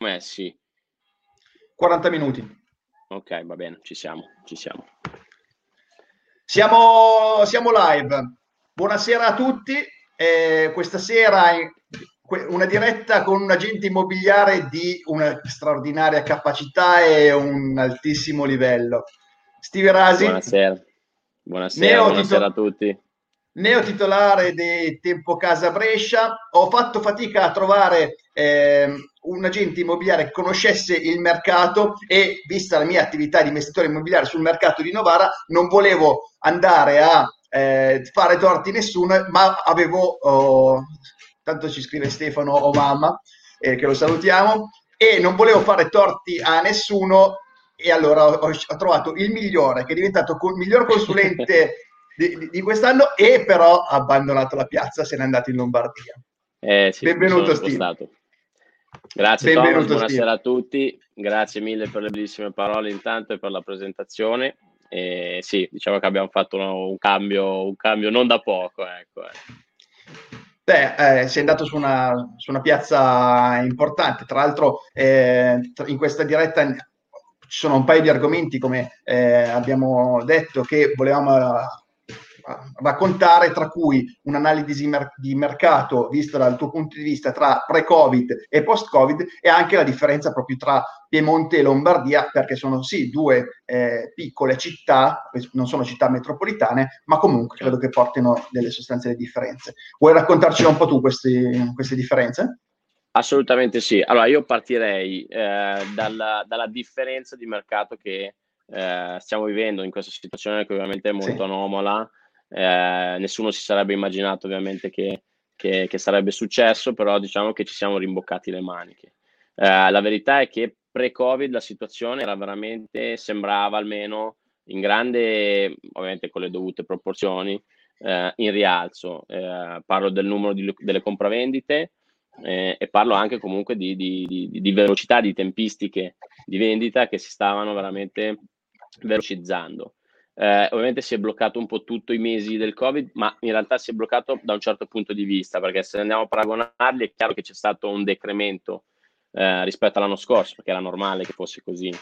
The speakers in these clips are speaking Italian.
messi? 40 minuti. Ok, va bene, ci siamo, ci siamo. Siamo, siamo live. Buonasera a tutti. Eh, questa sera una diretta con un agente immobiliare di una straordinaria capacità e un altissimo livello. Steve Rasi. Buonasera. Buonasera, buonasera a tutti neo titolare di Tempo Casa Brescia. Ho fatto fatica a trovare eh, un agente immobiliare conoscesse il mercato e, vista la mia attività di investitore immobiliare sul mercato di Novara, non volevo andare a eh, fare torti nessuno, ma avevo, oh, tanto ci scrive Stefano o mamma, eh, che lo salutiamo, e non volevo fare torti a nessuno e allora ho, ho trovato il migliore, che è diventato il miglior consulente di, di, quest'anno e però ha abbandonato la piazza, se n'è andato in Lombardia. Eh, sì, Benvenuto Steve. Grazie Benvenuto, Thomas, buonasera a tutti, grazie mille per le bellissime parole intanto e per la presentazione. E sì, diciamo che abbiamo fatto un cambio, un cambio non da poco. Ecco, eh. Beh, eh, sei andato su una, su una, piazza importante, tra l'altro eh, in questa diretta ci sono un paio di argomenti, come eh, abbiamo detto, che volevamo raccontare, tra cui un'analisi mer- di mercato vista dal tuo punto di vista tra pre-Covid e post-Covid e anche la differenza proprio tra Piemonte e Lombardia, perché sono sì due eh, piccole città, non sono città metropolitane, ma comunque credo che portino delle sostanziali differenze. Vuoi raccontarci un po' tu questi, queste differenze? Assolutamente sì. Allora, io partirei eh, dalla, dalla, differenza di mercato che eh, stiamo vivendo in questa situazione che ovviamente è molto sì. anomala eh, nessuno si sarebbe immaginato ovviamente che, che, che, sarebbe successo, però diciamo che ci siamo rimboccati le maniche. Eh, la verità è che pre-Covid la situazione era veramente, sembrava almeno in grande, ovviamente con le dovute proporzioni, eh, in rialzo. Eh, parlo del numero di, delle compravendite eh, e parlo anche comunque di, di, di, di velocità, di tempistiche di vendita che si stavano veramente velocizzando. Eh, ovviamente si è bloccato un po' tutto i mesi del Covid, ma in realtà si è bloccato da un certo punto di vista, perché se andiamo a paragonarli è chiaro che c'è stato un decremento eh, rispetto all'anno scorso, perché era normale che fosse così.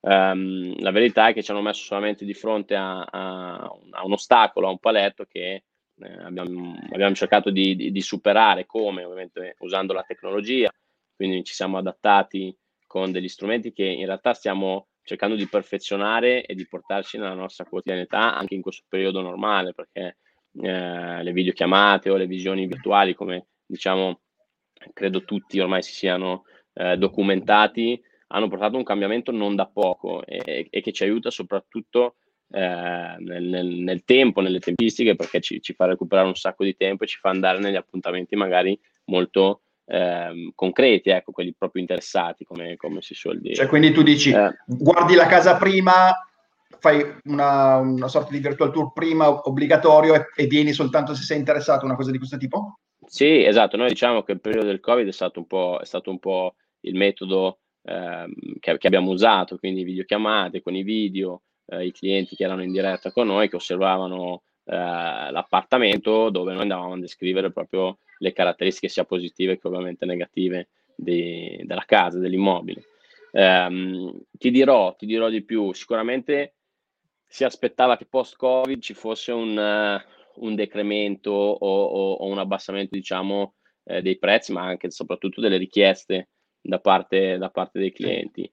Um, la verità è che ci hanno messo solamente di fronte a, a, a un ostacolo, a un paletto che eh, abbiamo, abbiamo, cercato di, di, di, superare come ovviamente usando la tecnologia, quindi ci siamo adattati con degli strumenti che in realtà stiamo cercando di perfezionare e di portarci nella nostra quotidianità anche in questo periodo normale, perché eh, le videochiamate o le visioni virtuali, come diciamo, credo tutti ormai si siano eh, documentati, hanno portato un cambiamento non da poco e, e che ci aiuta soprattutto eh, nel, nel, tempo, nelle tempistiche, perché ci, ci, fa recuperare un sacco di tempo e ci fa andare negli appuntamenti magari molto ehm, concreti, ecco, quelli proprio interessati, come, come, si suol dire. Cioè, quindi tu dici, eh. guardi la casa prima, fai una, una, sorta di virtual tour prima obbligatorio e, e, vieni soltanto se sei interessato, una cosa di questo tipo? Sì, esatto. Noi diciamo che il periodo del Covid è stato un po', stato un po il metodo ehm, che, che, abbiamo usato, quindi videochiamate con i video, eh, i clienti che erano in diretta con noi, che osservavano eh, l'appartamento dove noi andavamo a descrivere proprio le caratteristiche sia positive che ovviamente negative di, della casa, dell'immobile. Um, ti, dirò, ti dirò di più, sicuramente si aspettava che post-Covid ci fosse un, uh, un decremento o, o, o, un abbassamento, diciamo, eh, dei prezzi, ma anche e soprattutto delle richieste da parte, da parte dei clienti.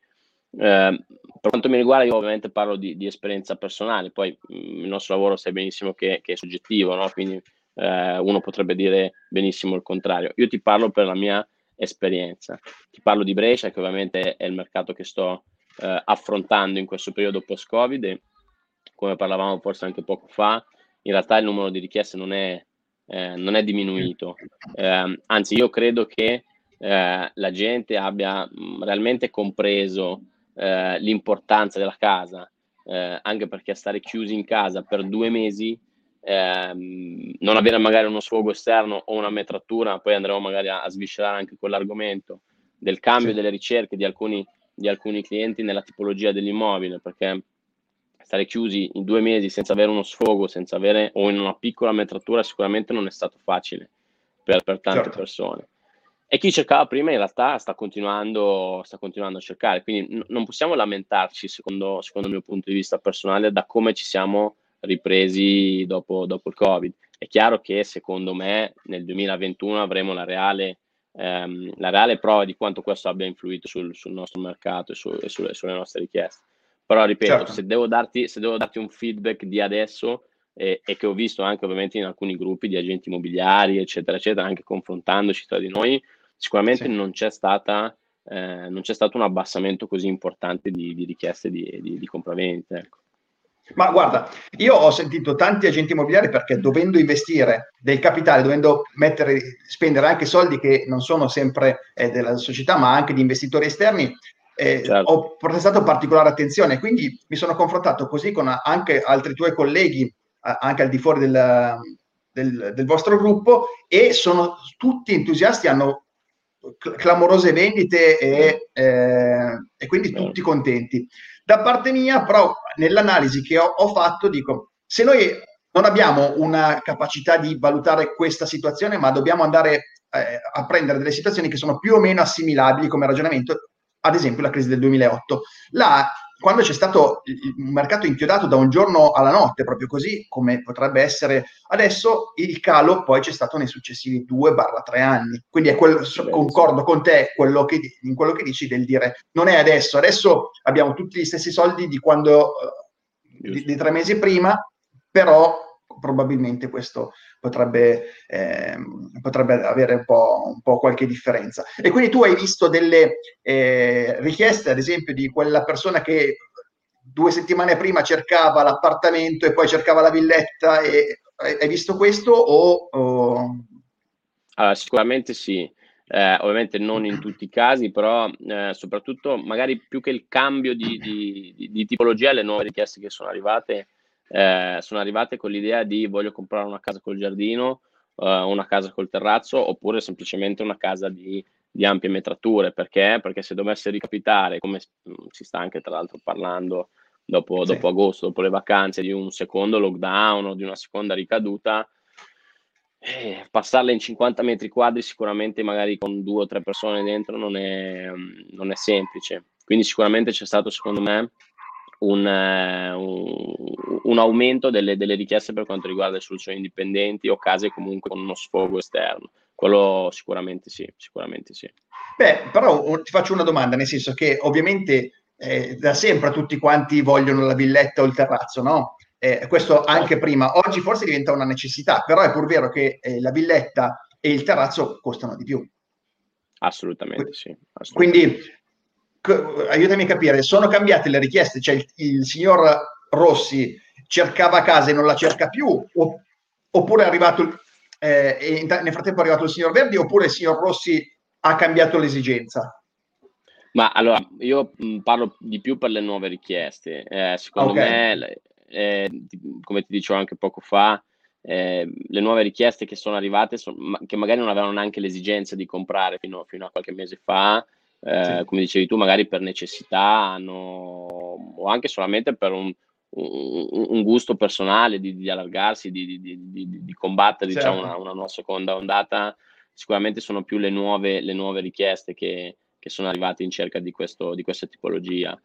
Eh, per quanto mi riguarda, io ovviamente parlo di, di esperienza personale, poi mh, mm, il nostro lavoro sai benissimo che, che è soggettivo, no? quindi eh, uno potrebbe dire benissimo il contrario. Io ti parlo per la mia esperienza, ti parlo di Brescia, che ovviamente è il mercato che sto eh, affrontando in questo periodo post-Covid come parlavamo forse anche poco fa, in realtà il numero di richieste non è, eh, non è diminuito, ehm, anzi io credo che eh, la gente abbia mh, mm, realmente compreso eh, l'importanza della casa, eh, anche perché stare chiusi in casa per due mesi ehm, non avere magari uno sfogo esterno o una metratura, poi andremo magari a, a sviscerare anche quell'argomento del cambio sì. delle ricerche di alcuni, di alcuni clienti nella tipologia dell'immobile, perché stare chiusi in due mesi senza avere uno sfogo, senza avere o in una piccola metratura sicuramente non è stato facile per, per tante certo. persone. E chi cercava prima in realtà sta continuando, sta continuando a cercare, quindi n- non possiamo lamentarci, secondo, secondo, il mio punto di vista personale, da come ci siamo ripresi dopo, dopo il Covid. È chiaro che secondo me nel 2021 avremo la reale, ehm, la reale prova di quanto questo abbia influito sul, sul nostro mercato e, su, e sulle, sulle, nostre richieste. Però ripeto, certo. se, devo darti, se devo darti un feedback di adesso, e, e, che ho visto anche ovviamente in alcuni gruppi di agenti immobiliari, eccetera, eccetera, anche confrontandoci tra di noi, sicuramente sì. non, c'è stata, eh, non c'è stato un abbassamento così importante di, di richieste di, di, di compravendite. Ecco. Ma guarda, io ho sentito tanti agenti immobiliari perché dovendo investire del capitale, dovendo mettere, spendere anche soldi che non sono sempre eh, della società, ma anche di investitori esterni, eh, certo. ho prestato particolare attenzione. Quindi mi sono confrontato così con anche altri tuoi colleghi, anche al di fuori del, del, del vostro gruppo, e sono tutti entusiasti, hanno clamorose vendite e, eh, e quindi tutti contenti. Da parte mia, però, nell'analisi che ho, ho, fatto, dico, se noi non abbiamo una capacità di valutare questa situazione, ma dobbiamo andare eh, a prendere delle situazioni che sono più o meno assimilabili come ragionamento, ad esempio la crisi del 2008. Là quando c'è stato un mercato inchiodato da un giorno alla notte, proprio così come potrebbe essere adesso, il calo poi c'è stato nei successivi 2-3 anni. Quindi è quel, concordo con te quello che, in quello che dici del dire non è adesso, adesso abbiamo tutti gli stessi soldi di quando uh, di, di, tre mesi prima, però probabilmente questo potrebbe, eh, potrebbe avere un po', un po', qualche differenza. E quindi tu hai visto delle eh, richieste, ad esempio, di quella persona che due settimane prima cercava l'appartamento e poi cercava la villetta, e, hai visto questo o... o... Allora, sicuramente sì. Eh, ovviamente non in tutti i casi, però eh, soprattutto magari più che il cambio di, di, di, tipologia, le nuove richieste che sono arrivate, eh, sono arrivate con l'idea di voglio comprare una casa col giardino, eh, una casa col terrazzo oppure semplicemente una casa di, di ampie metrature. Perché? Perché se dovesse ricapitare, come si sta anche tra l'altro parlando dopo, sì. dopo agosto, dopo le vacanze, di un secondo lockdown o di una seconda ricaduta, eh, passarla in 50 metri quadri sicuramente magari con due o tre persone dentro non è, non è semplice. Quindi sicuramente c'è stato secondo me un, eh, un, un aumento delle, delle, richieste per quanto riguarda le soluzioni indipendenti o case comunque con uno sfogo esterno. Quello sicuramente sì, sicuramente sì. Beh, però ti faccio una domanda, nel senso che ovviamente eh, da sempre tutti quanti vogliono la villetta o il terrazzo, no? Eh, questo anche prima. Oggi forse diventa una necessità, però è pur vero che eh, la villetta e il terrazzo costano di più. Assolutamente sì. Assolutamente. Quindi aiutami a capire, sono cambiate le richieste, cioè il, il signor Rossi cercava casa e non la cerca più, oppure è arrivato, eh, nel frattempo è arrivato il signor Verdi, oppure il signor Rossi ha cambiato l'esigenza? Ma allora, io mh, parlo di più per le nuove richieste. Eh, secondo okay. me, eh, come ti dicevo anche poco fa, eh, le nuove richieste che sono arrivate, son, ma, che magari non avevano neanche l'esigenza di comprare fino, fino a qualche mese fa, eh, sì. come dicevi tu, magari per necessità hanno, o anche solamente per un, un, un gusto personale di, di allargarsi, di, di, di combattere certo. diciamo, una, una, nuova seconda ondata, sicuramente sono più le nuove, le nuove richieste che, che, sono arrivate in cerca di, questo, di questa tipologia.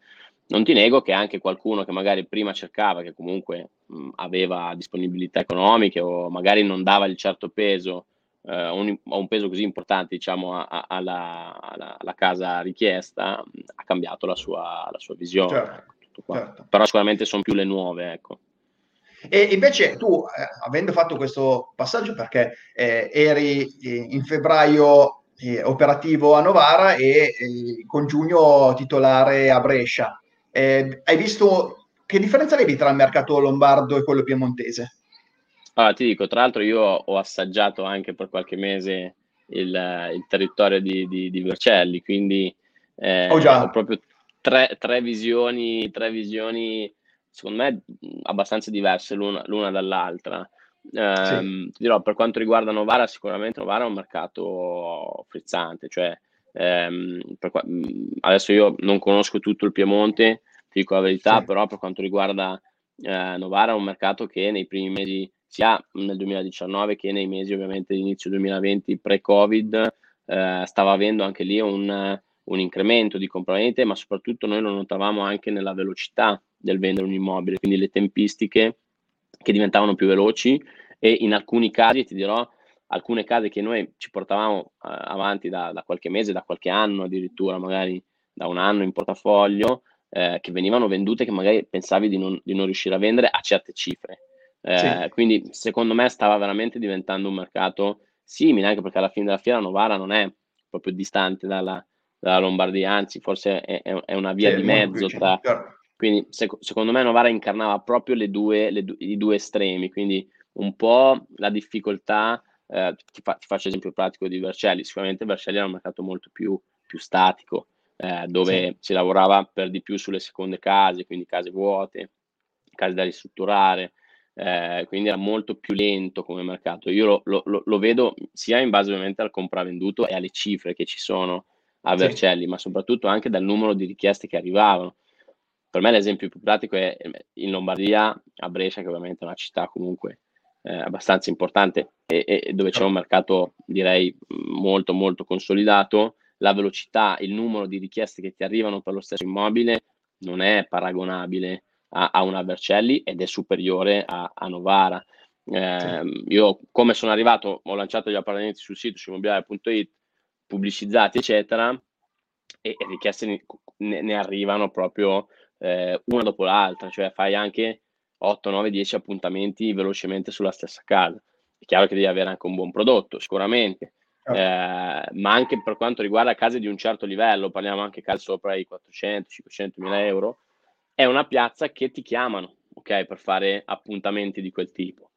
Non ti nego che anche qualcuno che magari prima cercava, che comunque mh, aveva disponibilità economiche o magari non dava il certo peso uh, un, un, peso così importante diciamo, a, a, alla, alla, alla, casa richiesta, ha cambiato la sua, la sua visione. Certo, certo. Però sicuramente sono più le nuove. Ecco. E invece tu, eh, avendo fatto questo passaggio, perché eh, eri eh, in febbraio eh, operativo a Novara e eh, con giugno titolare a Brescia, eh, hai visto che differenza vedi tra il mercato lombardo e quello piemontese? Allora, ti dico, tra l'altro io ho assaggiato anche per qualche mese il, il territorio di, di, di, Vercelli, quindi eh, oh ho proprio tre, tre, visioni, tre visioni, secondo me, abbastanza diverse l'una, l'una dall'altra. Eh, sì. Ti dirò, per quanto riguarda Novara, sicuramente Novara è un mercato frizzante, cioè ehm, per, adesso io non conosco tutto il Piemonte, ti dico la verità, sì. però per quanto riguarda eh, Novara è un mercato che nei primi mesi sia nel 2019 che nei mesi ovviamente di inizio 2020 pre-Covid eh, stava avendo anche lì un, un incremento di compravendite, ma soprattutto noi lo notavamo anche nella velocità del vendere un immobile, quindi le tempistiche che diventavano più veloci e in alcuni casi, ti dirò, alcune case che noi ci portavamo uh, avanti da, da, qualche mese, da qualche anno addirittura, magari da un anno in portafoglio, eh, che venivano vendute che magari pensavi di non, di non riuscire a vendere a certe cifre. Eh, sì. Quindi secondo me stava veramente diventando un mercato simile, anche perché alla fine della fiera Novara non è proprio distante dalla, dalla Lombardia, anzi forse è, è una via sì, di mezzo tra... Quindi sec- secondo me Novara incarnava proprio le due, le du- i due estremi, quindi un po' la difficoltà, eh, ti, fa- ti, faccio esempio pratico di Vercelli, sicuramente Vercelli era un mercato molto più, più statico, eh, dove sì. si lavorava per di più sulle seconde case, quindi case vuote, case da ristrutturare, eh, quindi era molto più lento come mercato. Io lo, lo, lo, vedo sia in base ovviamente al compravenduto e alle cifre che ci sono a Vercelli, sì. ma soprattutto anche dal numero di richieste che arrivavano. Per me l'esempio più pratico è in Lombardia, a Brescia, che ovviamente è una città comunque eh, abbastanza importante e, e, dove c'è un mercato direi molto molto consolidato, la velocità, il numero di richieste che ti arrivano per lo stesso immobile non è paragonabile a, a una Vercelli ed è superiore a, a Novara. Eh, sì. Io come sono arrivato, ho lanciato gli appartamenti sul sito su immobiliare.it, pubblicizzati eccetera, e, e richieste ne, ne, arrivano proprio eh, una dopo l'altra, cioè fai anche 8, 9, 10 appuntamenti velocemente sulla stessa casa. È chiaro che devi avere anche un buon prodotto, sicuramente, eh, ma anche per quanto riguarda case di un certo livello, parliamo anche case sopra i 400, 500 mila euro, è una piazza che ti chiamano, ok, per fare appuntamenti di quel tipo.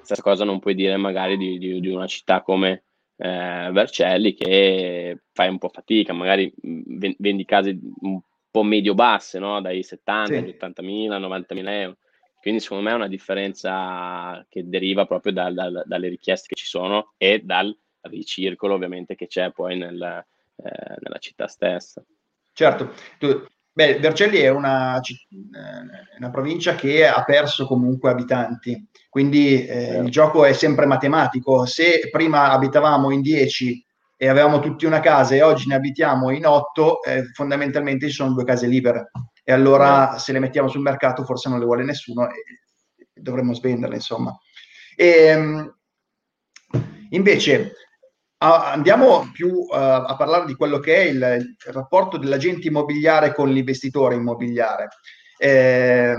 Stessa cosa non puoi dire magari di, di, di una città come eh, Vercelli che fai un po' fatica, magari vendi case un po' medio-basse, no? dai 70 sì. agli 80 mila, 90 mila euro. Quindi secondo me è una differenza che deriva proprio dal, dal, dalle richieste che ci sono e dal ricircolo ovviamente che c'è poi nel, eh, nella città stessa. Certo, tu, beh, Vercelli è una, eh, una, provincia che ha perso comunque abitanti, quindi eh, il gioco è sempre matematico. Se prima abitavamo in 10 e avevamo tutti una casa e oggi ne abitiamo in 8, eh, fondamentalmente ci sono due case libere. E allora se le mettiamo sul mercato forse non le vuole nessuno e dovremmo svenderle, insomma. E, ehm, invece, andiamo più uh, a parlare di quello che è il, il, rapporto dell'agente immobiliare con l'investitore immobiliare. Eh,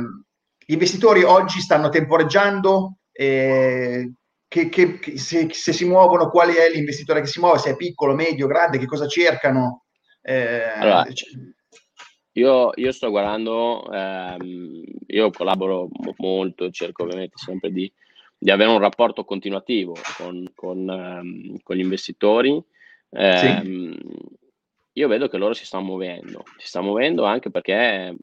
gli investitori oggi stanno temporeggiando, eh, che, che, se, se, si muovono, quale è l'investitore che si muove, se è piccolo, medio, grande, che cosa cercano. Eh, allora, io, io, sto guardando, ehm, io collaboro molto, cerco ovviamente sempre di di avere un rapporto continuativo con, con, um, con gli investitori. Eh, sì. Ehm, io vedo che loro si stanno muovendo, si stanno muovendo anche perché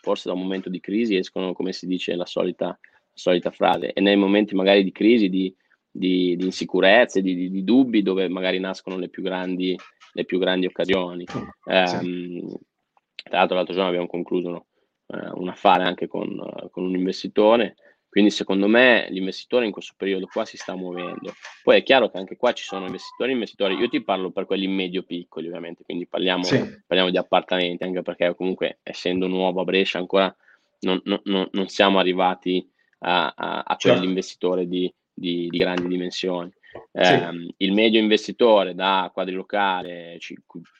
forse da un momento di crisi escono, come si dice, la solita, la solita frase, e nei momenti magari di crisi, di, di, di insicurezze, di, di, di, dubbi, dove magari nascono le più grandi, le più grandi occasioni. Eh, sì. Tra l'altro l'altro giorno abbiamo concluso no, eh, un affare anche con, con un investitore quindi secondo me l'investitore in questo periodo qua si sta muovendo. Poi è chiaro che anche qua ci sono investitori e investitori. Io ti parlo per quelli medio-piccoli ovviamente, quindi parliamo, sì. parliamo, di appartamenti, anche perché comunque essendo nuovo a Brescia ancora non, non, non siamo arrivati a, a, a certo. quell'investitore di, di, di grandi dimensioni. Eh, sì. Il medio investitore da quadrilocale,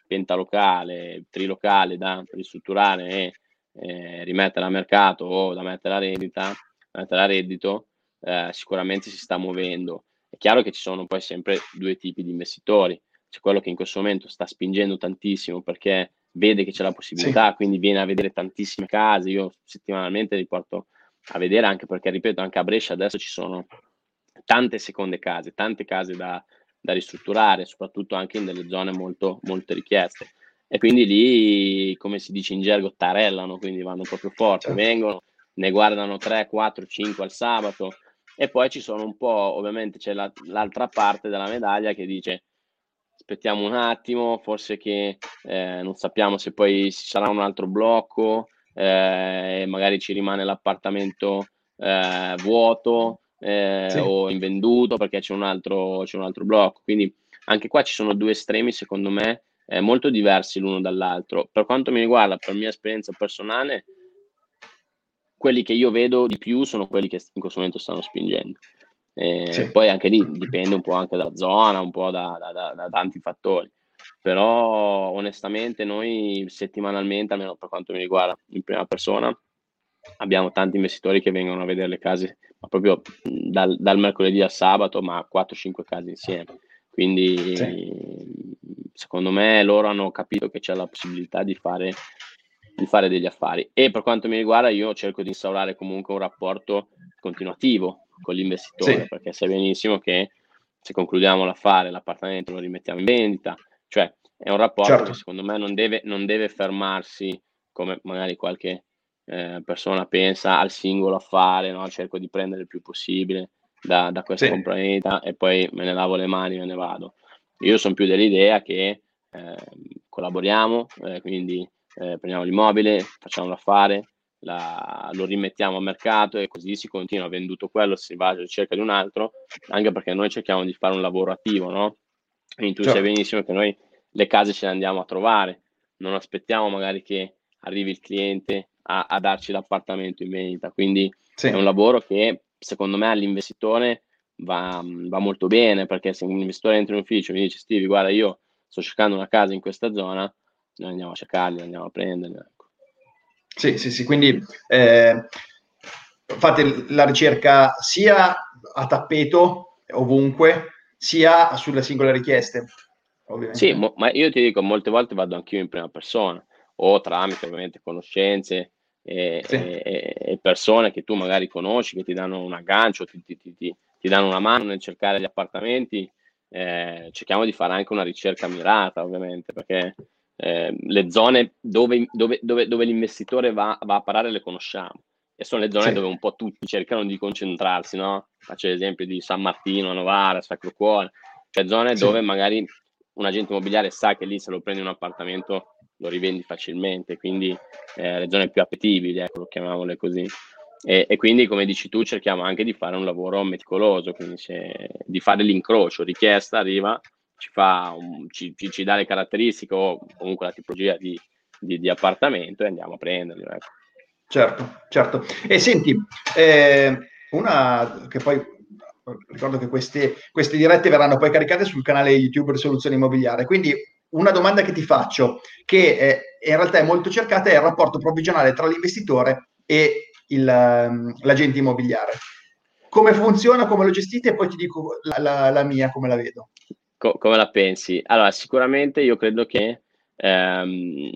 pentalocale, trilocale da ristrutturare e eh, rimettere a mercato o da mettere a rendita a reddito, eh, sicuramente si sta muovendo. È chiaro che ci sono poi sempre due tipi di investitori. C'è quello che in questo momento sta spingendo tantissimo perché vede che c'è la possibilità, sì. quindi viene a vedere tantissime case. Io settimanalmente riporto a vedere anche perché, ripeto, anche a Brescia adesso ci sono tante seconde case, tante case da, da ristrutturare, soprattutto anche in delle zone molto, molto richieste. E quindi lì, come si dice in gergo, tarellano, quindi vanno proprio forte, certo. vengono, ne guardano 3, 4, 5 al sabato e poi ci sono un po', ovviamente c'è la, l'altra parte della medaglia che dice aspettiamo un attimo, forse che eh, non sappiamo se poi ci sarà un altro blocco, eh, magari ci rimane l'appartamento eh, vuoto eh, sì. o invenduto perché c'è un, altro, c'è un altro blocco. Quindi anche qua ci sono due estremi, secondo me, eh, molto diversi l'uno dall'altro. Per quanto mi riguarda, per mia esperienza personale, quelli che io vedo di più sono quelli che in questo momento stanno spingendo. Eh, sì. Poi anche lì dipende un po' anche dalla zona, un po' da, da, da, da, tanti fattori. Però onestamente noi settimanalmente, almeno per quanto mi riguarda, in prima persona, abbiamo tanti investitori che vengono a vedere le case, ma proprio dal, dal mercoledì al sabato, ma 4-5 case insieme. Quindi sì. secondo me loro hanno capito che c'è la possibilità di fare, di fare degli affari. E per quanto mi riguarda, io cerco di instaurare comunque un rapporto continuativo con l'investitore, sì. perché sai benissimo che se concludiamo l'affare, l'appartamento lo rimettiamo in vendita, cioè è un rapporto certo. che secondo me non deve, non deve fermarsi come magari qualche eh, persona pensa al singolo affare, no? cerco di prendere il più possibile da, da questa sì. compravendita e poi me ne lavo le mani e me ne vado. Io sono più dell'idea che eh, collaboriamo, eh, quindi eh, prendiamo l'immobile, facciamo l'affare, la, lo rimettiamo a mercato e così si continua, venduto quello si va alla ricerca di un altro, anche perché noi cerchiamo di fare un lavoro attivo, no? Quindi tu certo. sai benissimo che noi le case ce le andiamo a trovare, non aspettiamo magari che arrivi il cliente a, a darci l'appartamento in vendita, quindi sì. è un lavoro che secondo me all'investitore va, va, molto bene, perché se un investitore entra in ufficio e mi dice Steve, guarda io sto cercando una casa in questa zona, noi andiamo a cercarli, andiamo a prenderli. Ecco. Sì, sì, sì, quindi eh, fate la ricerca sia a tappeto, ovunque, sia sulle singole richieste. Ovviamente. Sì, mo- ma io ti dico, molte volte vado anch'io in prima persona o tramite ovviamente conoscenze e, sì. e, e persone che tu magari conosci, che ti danno un aggancio, ti, ti, ti, ti danno una mano nel cercare gli appartamenti. Eh, cerchiamo di fare anche una ricerca mirata, ovviamente, perché eh, le zone dove, dove, dove, dove l'investitore va, va, a parare le conosciamo e sono le zone sì. dove un po' tutti cercano di concentrarsi, no? Faccio l'esempio di San Martino, Novara, Sacro Cuore, cioè zone sì. dove magari un agente immobiliare sa che lì se lo prendi un appartamento lo rivendi facilmente, quindi eh, le zone più appetibili, ecco, chiamiamole così. E, e, quindi, come dici tu, cerchiamo anche di fare un lavoro meticoloso, quindi se, di fare l'incrocio, richiesta, arriva, ci, un, ci, ci, dà le caratteristiche o comunque la tipologia di, di, di appartamento e andiamo a prenderli. Ecco. Certo, certo. E senti, eh, una che poi ricordo che queste, queste dirette verranno poi caricate sul canale YouTube Risoluzione Immobiliare, quindi una domanda che ti faccio, che è, in realtà è molto cercata, è il rapporto provvigionale tra l'investitore e il, um, l'agente immobiliare. Come funziona, come lo gestite e poi ti dico la, la, la mia, come la vedo. Co- come la pensi? Allora, sicuramente io credo che, ehm,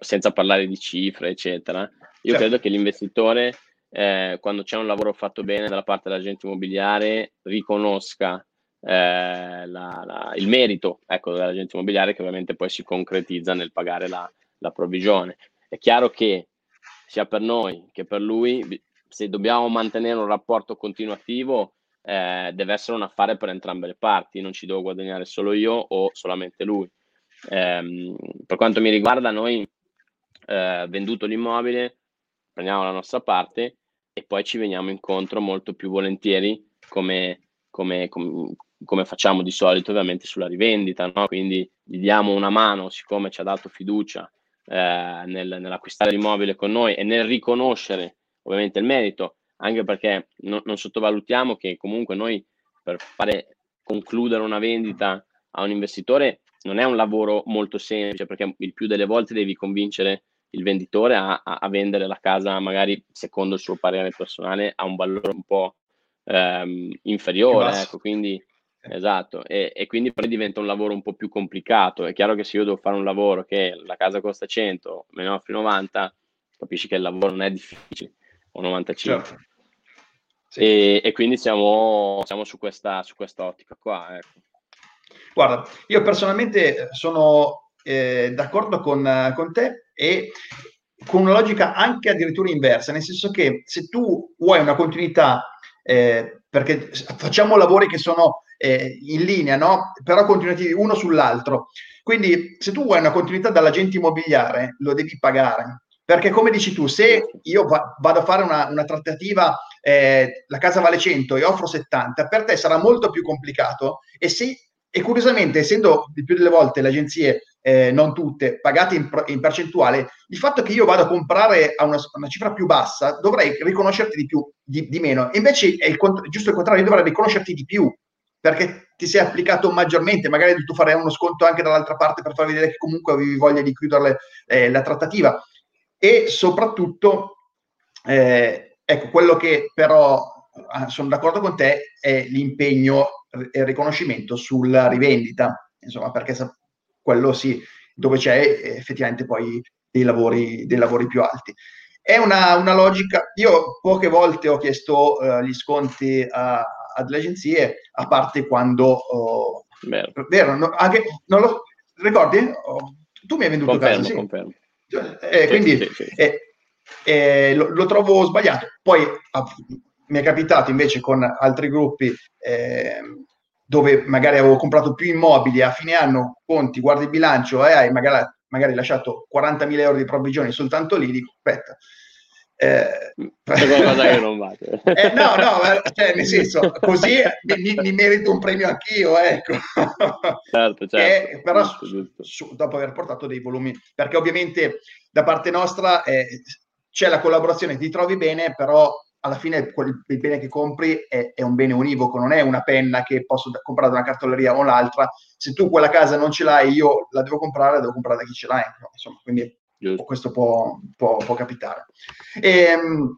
senza parlare di cifre, eccetera, io certo. credo che l'investitore, eh, quando c'è un lavoro fatto bene dalla parte dell'agente immobiliare, riconosca eh, la, la, il merito ecco, dell'agente immobiliare che ovviamente poi si concretizza nel pagare la, la provvigione. È chiaro che sia per noi che per lui, se dobbiamo mantenere un rapporto continuativo, eh, deve essere un affare per entrambe le parti, non ci devo guadagnare solo io o solamente lui. Eh, per quanto mi riguarda, noi eh, venduto l'immobile, prendiamo la nostra parte e poi ci veniamo incontro molto più volentieri come, come, come, come facciamo di solito ovviamente sulla rivendita, no? quindi gli diamo una mano siccome ci ha dato fiducia eh, nel, nell'acquistare l'immobile con noi e nel riconoscere ovviamente il merito, anche perché no, non sottovalutiamo che comunque noi per fare concludere una vendita a un investitore non è un lavoro molto semplice perché il più delle volte devi convincere il venditore a, a, a vendere la casa magari secondo il suo parere personale a un valore un po' ehm, inferiore, ecco, quindi Esatto, e, e, quindi poi diventa un lavoro un po' più complicato. È chiaro che se io devo fare un lavoro che la casa costa 100, me ne offri 90, capisci che il lavoro non è difficile, o 95. Certo. Sì. E, e, quindi siamo, siamo su, questa, su questa ottica qua. Ecco. Guarda, io personalmente sono eh, d'accordo con, con te e con una logica anche addirittura inversa, nel senso che se tu vuoi una continuità, eh, perché facciamo lavori che sono eh, in linea, no? però continuativi uno sull'altro. Quindi se tu vuoi una continuità dall'agente immobiliare, lo devi pagare. Perché come dici tu, se io va- vado a fare una, una trattativa, eh, la casa vale 100 e offro 70, per te sarà molto più complicato e se e curiosamente, essendo di più delle volte le agenzie, eh, non tutte, pagate in, in, percentuale, il fatto che io vado a comprare a una, una cifra più bassa dovrei riconoscerti di più, di, di meno. Invece è il, giusto il contrario, io dovrei riconoscerti di più perché ti sei applicato maggiormente, magari tu farei uno sconto anche dall'altra parte per far vedere che comunque avevi voglia di chiudere eh, la trattativa. E soprattutto, eh, ecco, quello che però ah, sono d'accordo con te è l'impegno e il riconoscimento sulla rivendita, insomma, perché quello sì, dove c'è effettivamente poi dei lavori, dei lavori più alti. È una, una, logica, io poche volte ho chiesto uh, gli sconti a, a delle agenzie, a parte quando... Vero, vero no, anche, non lo ricordi? Oh, tu mi hai venduto confermo, casa, sì. Confermo. Eh, quindi sì, sì, sì. Eh, eh, lo, lo, trovo sbagliato. Poi ah, mi è capitato invece con altri gruppi eh, dove magari avevo comprato più immobili a fine anno, conti, guardi il bilancio e hai magari, magari lasciato 40.000 euro di provvigioni soltanto lì, dico aspetta, eh, che non va. Eh, no, no, cioè, nel senso, così mi, mi, merito un premio anch'io, ecco. Certo, certo. Eh, però su, su, dopo aver portato dei volumi, perché ovviamente da parte nostra eh, c'è la collaborazione, ti trovi bene, però alla fine quel, il bene che compri è, è, un bene univoco, non è una penna che posso da, comprare da una cartoleria o un'altra. Se tu quella casa non ce l'hai, io la devo comprare, la devo comprare da chi ce l'ha. Insomma, quindi Giusto. questo può, può, può capitare. E, ehm,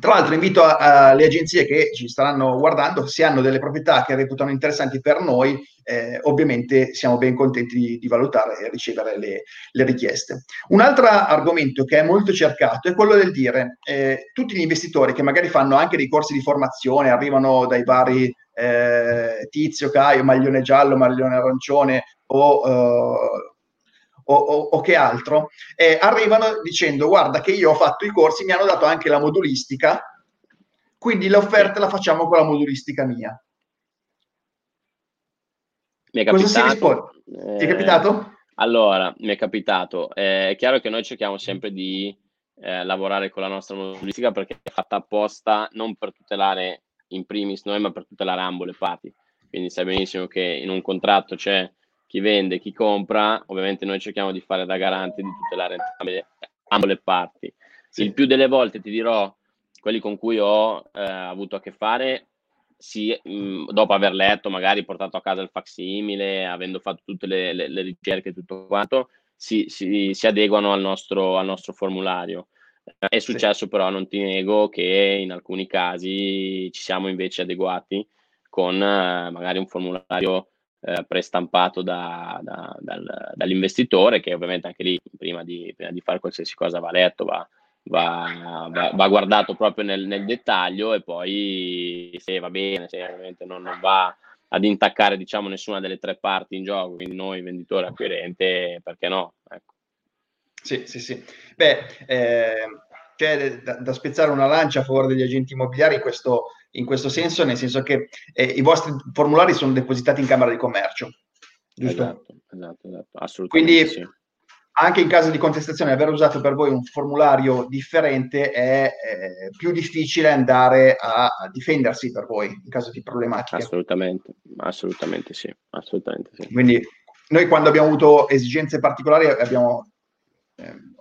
tra l'altro invito a, a, le agenzie che ci staranno guardando, se hanno delle proprietà che reputano interessanti per noi, eh, ovviamente siamo ben contenti di, di valutare e ricevere le, le, richieste. Un altro argomento che è molto cercato è quello del dire, eh, tutti gli investitori che magari fanno anche dei corsi di formazione, arrivano dai vari eh, Tizio, Caio, Maglione Giallo, Maglione Arancione o eh, o, o, o che altro, eh, arrivano dicendo guarda che io ho fatto i corsi, mi hanno dato anche la modulistica, quindi l'offerta la facciamo con la modulistica mia. Mi è capitato. Eh, Ti è capitato? Allora, mi è capitato. Eh, è chiaro che noi cerchiamo sempre di eh, lavorare con la nostra modulistica perché è fatta apposta non per tutelare in primis noi, ma per tutelare ambo le parti. Quindi sai benissimo che in un contratto c'è chi vende, chi compra, ovviamente noi cerchiamo di fare da garante di tutelare entrambe le parti. Sì. Il più delle volte ti dirò, quelli con cui ho eh, avuto a che fare, sì, mh, mm, dopo aver letto, magari portato a casa il facsimile, avendo fatto tutte le, le, le ricerche e tutto quanto, si, si, si adeguano al nostro, al nostro formulario. È successo sì. però, non ti nego, che in alcuni casi ci siamo invece adeguati con eh, magari un formulario eh, prestampato da, da, dal, dall'investitore che ovviamente anche lì prima di, prima di, fare qualsiasi cosa va letto, va, va, va, va guardato proprio nel, nel, dettaglio e poi se va bene, se ovviamente non, non, va ad intaccare diciamo nessuna delle tre parti in gioco, quindi noi venditore acquirente, perché no? Ecco. Sì, sì, sì. Beh, eh, c'è da, da, spezzare una lancia a favore degli agenti immobiliari questo, in questo senso, nel senso che eh, i vostri formulari sono depositati in Camera di Commercio. Giusto? Esatto, esatto, esatto. assolutamente. Quindi sì. anche in caso di contestazione, aver usato per voi un formulario differente è eh, più difficile andare a, a, difendersi per voi in caso di problematiche. Assolutamente, assolutamente sì, assolutamente sì. Quindi noi quando abbiamo avuto esigenze particolari abbiamo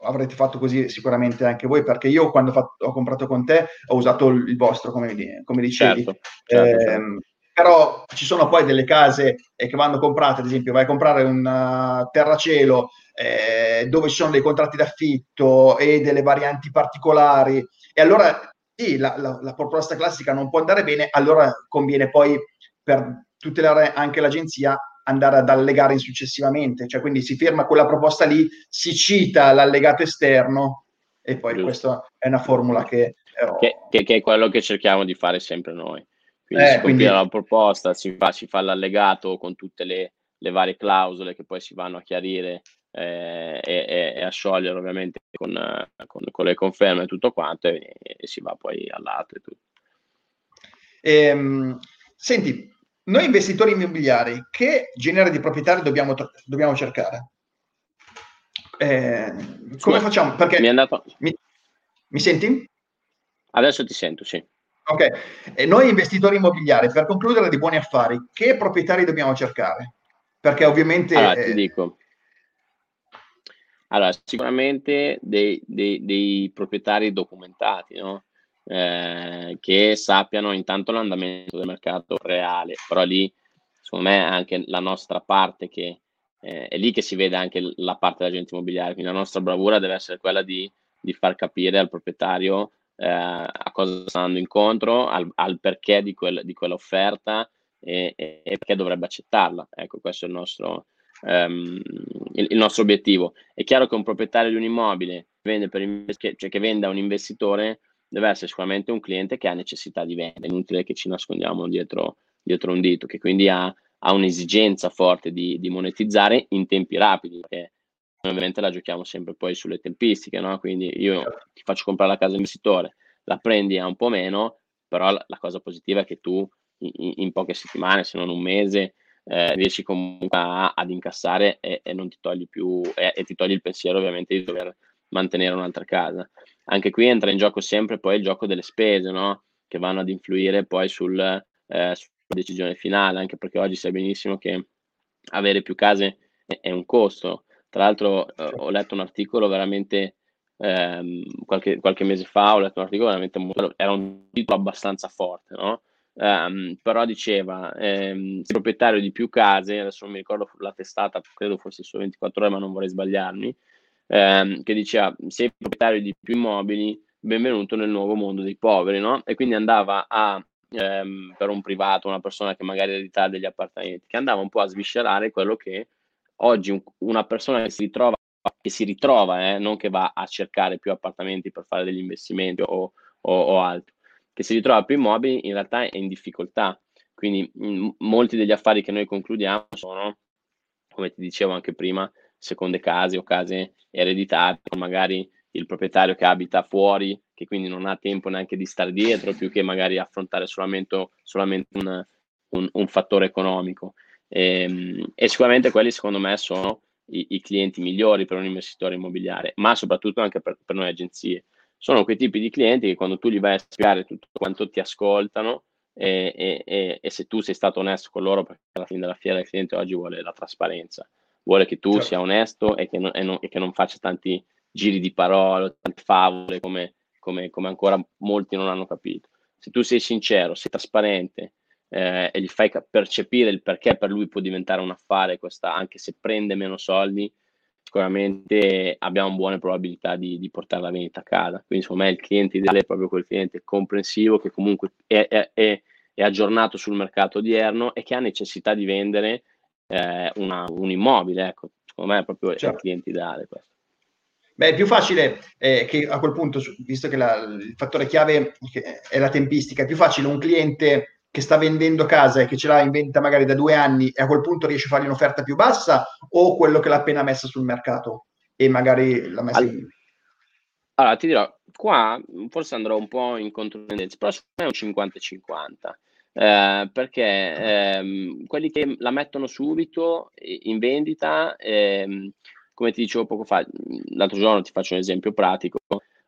avrete fatto così sicuramente anche voi, perché io quando ho, fatto, ho comprato con te ho usato il vostro, come, come dicevi. Certo, certo, eh, certo. Però ci sono poi delle case eh, che vanno comprate, ad esempio vai a comprare un uh, terracielo eh, dove ci sono dei contratti d'affitto e delle varianti particolari, e allora sì, la, la, la proposta classica non può andare bene, allora conviene poi per tutelare anche l'agenzia andare ad allegare in successivamente, cioè quindi si firma quella proposta lì, si cita l'allegato esterno e poi Giusto. questa è una formula che, eh, che, che, è quello che cerchiamo di fare sempre noi. Quindi eh, si quindi... la proposta, si fa, si fa, l'allegato con tutte le, le, varie clausole che poi si vanno a chiarire eh, e, e, a sciogliere ovviamente con, con, con, le conferme e tutto quanto e, e si va poi all'altro e tutto. Ehm, senti, noi investitori immobiliari, che genere di proprietario dobbiamo, dobbiamo cercare? Eh, come sì, facciamo? Perché mi, andato... mi, mi, senti? Adesso ti sento, sì. Ok, e noi investitori immobiliari, per concludere di buoni affari, che proprietari dobbiamo cercare? Perché ovviamente... Allora, ti dico. Allora, sicuramente dei, dei, dei proprietari documentati, no? Eh, che sappiano intanto l'andamento del mercato reale, però lì, secondo me, anche la nostra parte che eh, è lì che si vede anche la parte dell'agente immobiliare, quindi la nostra bravura deve essere quella di, di far capire al proprietario eh, a cosa sta andando incontro, al, al perché di, quel, di quell'offerta e, e, perché dovrebbe accettarla. Ecco, questo è il nostro, um, il, il, nostro obiettivo. È chiaro che un proprietario di un immobile vende per invest- cioè che venda a un investitore deve essere sicuramente un cliente che ha necessità di vendere, è inutile che ci nascondiamo dietro, dietro un dito, che quindi ha, ha un'esigenza forte di, di, monetizzare in tempi rapidi, perché ovviamente la giochiamo sempre poi sulle tempistiche, no? quindi io ti faccio comprare la casa investitore, la prendi a un po' meno, però la, la cosa positiva è che tu in, in, poche settimane, se non un mese, eh, riesci comunque a, ad incassare e, e, non ti togli più, e, e ti togli il pensiero ovviamente di dover mantenere un'altra casa. Anche qui entra in gioco sempre poi il gioco delle spese, no? che vanno ad influire poi sul, eh, sulla decisione finale, anche perché oggi sai benissimo che avere più case è, un costo. Tra l'altro eh, ho letto un articolo veramente ehm, qualche, qualche, mese fa, ho letto un articolo veramente molto, era un titolo abbastanza forte, no? Um, però diceva ehm, proprietario di più case, adesso non mi ricordo la testata, credo fosse su 24 ore, ma non vorrei sbagliarmi, ehm, che diceva sei proprietario di più immobili, benvenuto nel nuovo mondo dei poveri, no? E quindi andava a, ehm, per un privato, una persona che magari ereditava degli appartamenti, che andava un po' a sviscerare quello che oggi un, una persona che si ritrova, che si ritrova eh, non che va a cercare più appartamenti per fare degli investimenti o, o, o altro, che si ritrova più immobili in realtà è in difficoltà. Quindi m- molti degli affari che noi concludiamo sono, come ti dicevo anche prima, seconde case o case ereditate, magari il proprietario che abita fuori, che quindi non ha tempo neanche di stare dietro, più che magari affrontare solamente, solamente un, un, un, fattore economico. E, ehm, e, sicuramente quelli secondo me sono i, i, clienti migliori per un investitore immobiliare, ma soprattutto anche per, per, noi agenzie. Sono quei tipi di clienti che quando tu gli vai a spiegare tutto quanto ti ascoltano e, e, e se tu sei stato onesto con loro, perché alla fine della fiera il cliente oggi vuole la trasparenza vuole che tu certo. sia onesto e che, non, e, non, e che, non, faccia tanti giri di parole, tante favole come, come, come, ancora molti non hanno capito. Se tu sei sincero, sei trasparente eh, e gli fai percepire il perché per lui può diventare un affare, questa, anche se prende meno soldi, sicuramente abbiamo buone probabilità di, di portare la vendita a casa. Quindi, secondo me, il cliente ideale è proprio quel cliente comprensivo che comunque è, è, è, è aggiornato sul mercato odierno e che ha necessità di vendere eh, una, un immobile, ecco, secondo me è proprio certo. il cliente ideale questo. Beh, è più facile eh, che a quel punto, visto che la, il fattore chiave è la tempistica, è più facile un cliente che sta vendendo casa e che ce l'ha in vendita magari da due anni e a quel punto riesce a fargli un'offerta più bassa o quello che l'ha appena messa sul mercato e magari l'ha messa in... Allora, ti dirò, qua forse andrò un po' in controtendenza, però secondo me è un 50-50. Eh, perché ehm, quelli che la mettono subito in vendita, ehm, come ti dicevo poco fa, l'altro giorno ti faccio un esempio pratico,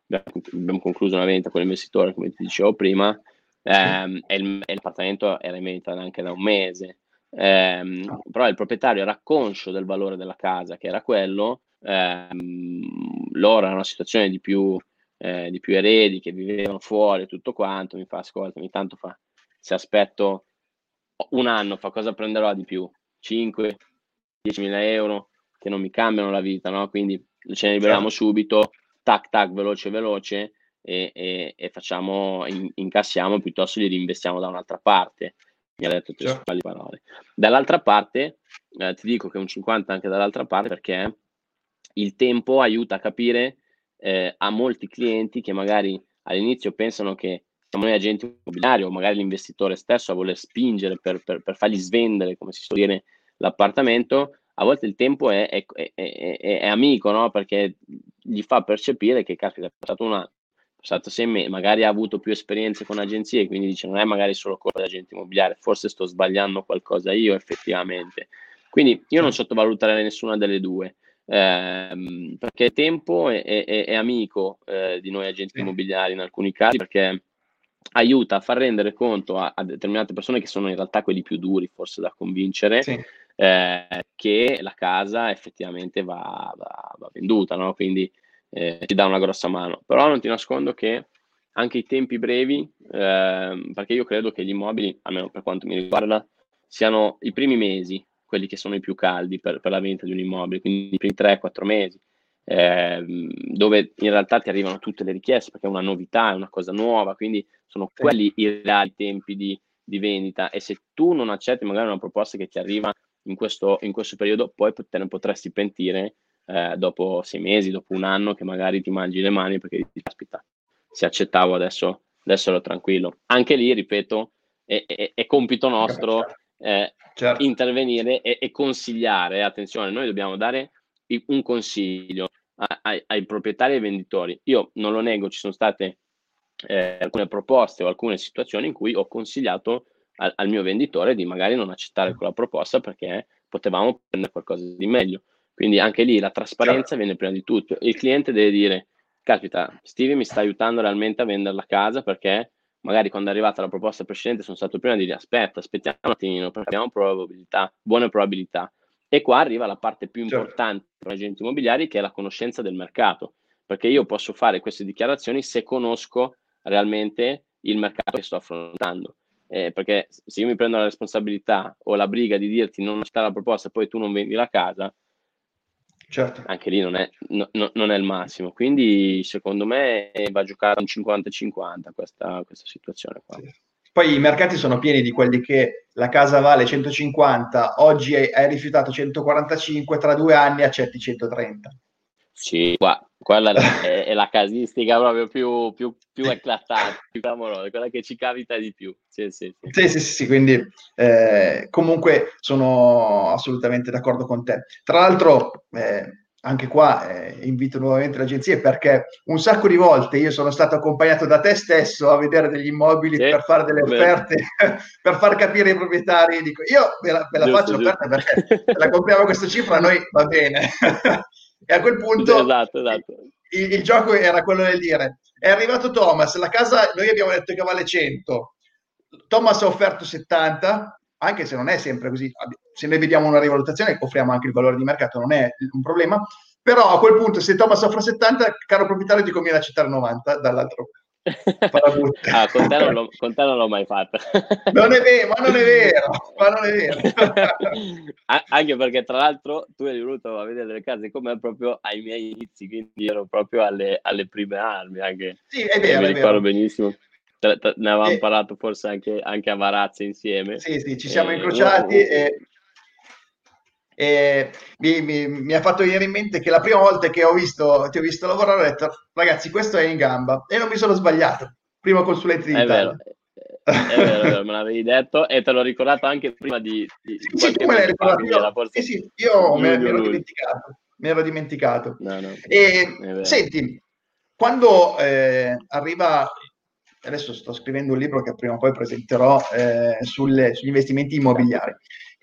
abbiamo, concluso una vendita con l'investitore, come ti dicevo prima, ehm, e, e, l'appartamento era in vendita anche da un mese, ehm, però il proprietario era conscio del valore della casa, che era quello, ehm, loro era una situazione di più, eh, di più eredi, che vivevano fuori, tutto quanto, mi fa ascolta, ogni tanto fa se aspetto un anno, fa cosa prenderò di più? 5, 10 mila euro che non mi cambiano la vita, no? Quindi ce ne liberiamo certo. subito, tac tac, veloce veloce e, e, e facciamo, in, incassiamo piuttosto li reinvestiamo da un'altra parte. Mi ha detto testuali certo. parole. Dall'altra parte, eh, ti dico che un 50 anche dall'altra parte perché il tempo aiuta a capire eh, a molti clienti che magari all'inizio pensano che siamo noi agenti immobiliari o magari l'investitore stesso a voler spingere per, per, per fargli svendere, come si suol dire, l'appartamento, a volte il tempo è, è, è, è amico, no? perché gli fa percepire che, caspita, è passato un anno, è passato sei mesi, magari ha avuto più esperienze con agenzie, quindi dice non è magari solo colpa dell'agente immobiliare, forse sto sbagliando qualcosa io effettivamente. Quindi io non sottovaluterei nessuna delle due. Ehm, perché il tempo è, è amico eh, di noi agenti immobiliari in alcuni casi perché aiuta a far rendere conto a, a, determinate persone che sono in realtà quelli più duri forse da convincere, sì. eh, che la casa effettivamente va, va, va venduta, no? quindi eh, ti dà una grossa mano. Però non ti nascondo che anche i tempi brevi, eh, perché io credo che gli immobili, almeno per quanto mi riguarda, siano i primi mesi quelli che sono i più caldi per, per la vendita di un immobile, quindi i primi 3-4 mesi, eh, dove in realtà ti arrivano tutte le richieste perché è una novità, è una cosa nuova, quindi sono sì. quelli i reali tempi di, di, vendita e se tu non accetti magari una proposta che ti arriva in questo, in questo periodo, poi te ne potresti pentire eh, dopo sei mesi, dopo un anno che magari ti mangi le mani perché dici, aspetta, se accettavo adesso, adesso ero tranquillo. Anche lì, ripeto, è, è, è compito nostro eh, certo. intervenire e, e, consigliare. Attenzione, noi dobbiamo dare un consiglio ai, ai, proprietari e ai venditori. Io non lo nego, ci sono state eh, alcune proposte o alcune situazioni in cui ho consigliato al, al, mio venditore di magari non accettare quella proposta perché potevamo prendere qualcosa di meglio. Quindi anche lì la trasparenza certo. viene prima di tutto. Il cliente deve dire, caspita, Stevie mi sta aiutando realmente a vendere la casa perché magari quando è arrivata la proposta precedente sono stato prima di dire aspetta, aspettiamo un attimino perché abbiamo probabilità, buone probabilità. E qua arriva la parte più certo. importante certo. per gli agenti immobiliari che è la conoscenza del mercato, perché io posso fare queste dichiarazioni se conosco realmente il mercato che sto affrontando. Eh, perché se io mi prendo la responsabilità o la briga di dirti non accettare la proposta e poi tu non vendi la casa, certo. anche lì non è, no, no, non è, il massimo. Quindi secondo me va giocata un 50-50 questa, questa situazione qua. Sì. Poi i mercati sono pieni di quelli che la casa vale 150, oggi hai rifiutato 145, tra due anni accetti 130. Sì, qua, quella è, è, la casistica proprio più, più, più eclatante, clamorosa, quella che ci capita di più. Sì, sì, sì. sì, sì, sì quindi eh, comunque sono assolutamente d'accordo con te. Tra l'altro, eh, anche qua eh, invito nuovamente le agenzie perché un sacco di volte io sono stato accompagnato da te stesso a vedere degli immobili sì, per fare delle offerte, per far capire ai proprietari. Dico, io ve la, ve la giusto, faccio l'offerta perché la compriamo a questa cifra, noi va bene. E a quel punto esatto, esatto. Il, il, gioco era quello del dire, è arrivato Thomas, la casa noi abbiamo detto che vale 100, Thomas ha offerto 70, anche se non è sempre così, se noi vediamo una rivalutazione offriamo anche il valore di mercato, non è un problema, però a quel punto se Thomas offre 70, caro proprietario ti conviene accettare 90 dall'altro ah, con, te non l'ho, con te non l'ho mai fatta. non è vero, ma non è vero, ma non è vero. Anche perché tra l'altro tu eri venuto a vedere le case come proprio ai miei inizi, quindi ero proprio alle, alle prime armi. Anche, sì, è vero. Mi è ricordo vero. benissimo. Ne avevamo e... parlato forse anche, anche, a Varazze insieme. Sì, sì, ci siamo e... incrociati e e mi, mi, mi, ha fatto venire in mente che la prima volta che ho visto, ti ho visto lavorare ho detto ragazzi questo è in gamba. E non mi sono sbagliato. Primo consulente di è Vero. È vero, è vero, me l'avevi detto e te l'ho ricordato anche prima di, di sì, tu me l'hai ricordato. io, forse... sì, sì, io mi ero dimenticato mi ero dimenticato. No, no. e senti quando eh, arriva adesso sto scrivendo un libro che prima o poi presenterò eh, sulle, sugli investimenti immobiliari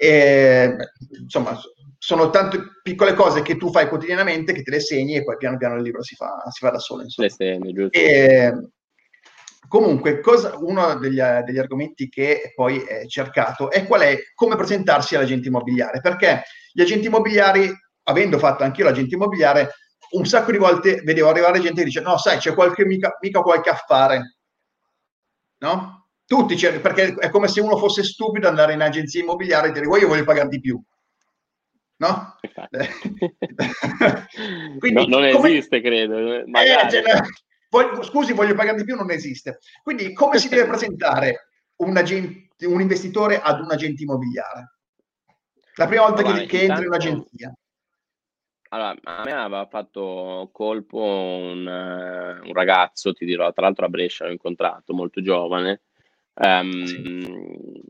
e, insomma, sono tante piccole cose che tu fai quotidianamente che te le segni e poi piano piano il libro si fa, si fa da solo. Insomma. Le segni, giusto. E, comunque, cosa, uno degli, degli, argomenti che poi è cercato è qual è come presentarsi all'agente immobiliare, perché gli agenti immobiliari, avendo fatto anch'io l'agente immobiliare, un sacco di volte vedevo arrivare gente che dice no, sai, c'è qualche, mica, mica qualche affare, no? Tutti, cioè, perché è come se uno fosse stupido andare in agenzia immobiliare e dire io voglio pagare di più. No? Quindi, no, non come... esiste, credo. Eh, cioè, voglio, scusi, voglio pagare di più, non esiste. Quindi come si deve presentare un, agente, un investitore ad un agente immobiliare? La prima volta allora, che, che entri in un'agenzia. Allora, a me aveva fatto colpo un, uh, un, ragazzo, ti dirò, tra l'altro a Brescia l'ho incontrato, molto giovane, um, sì.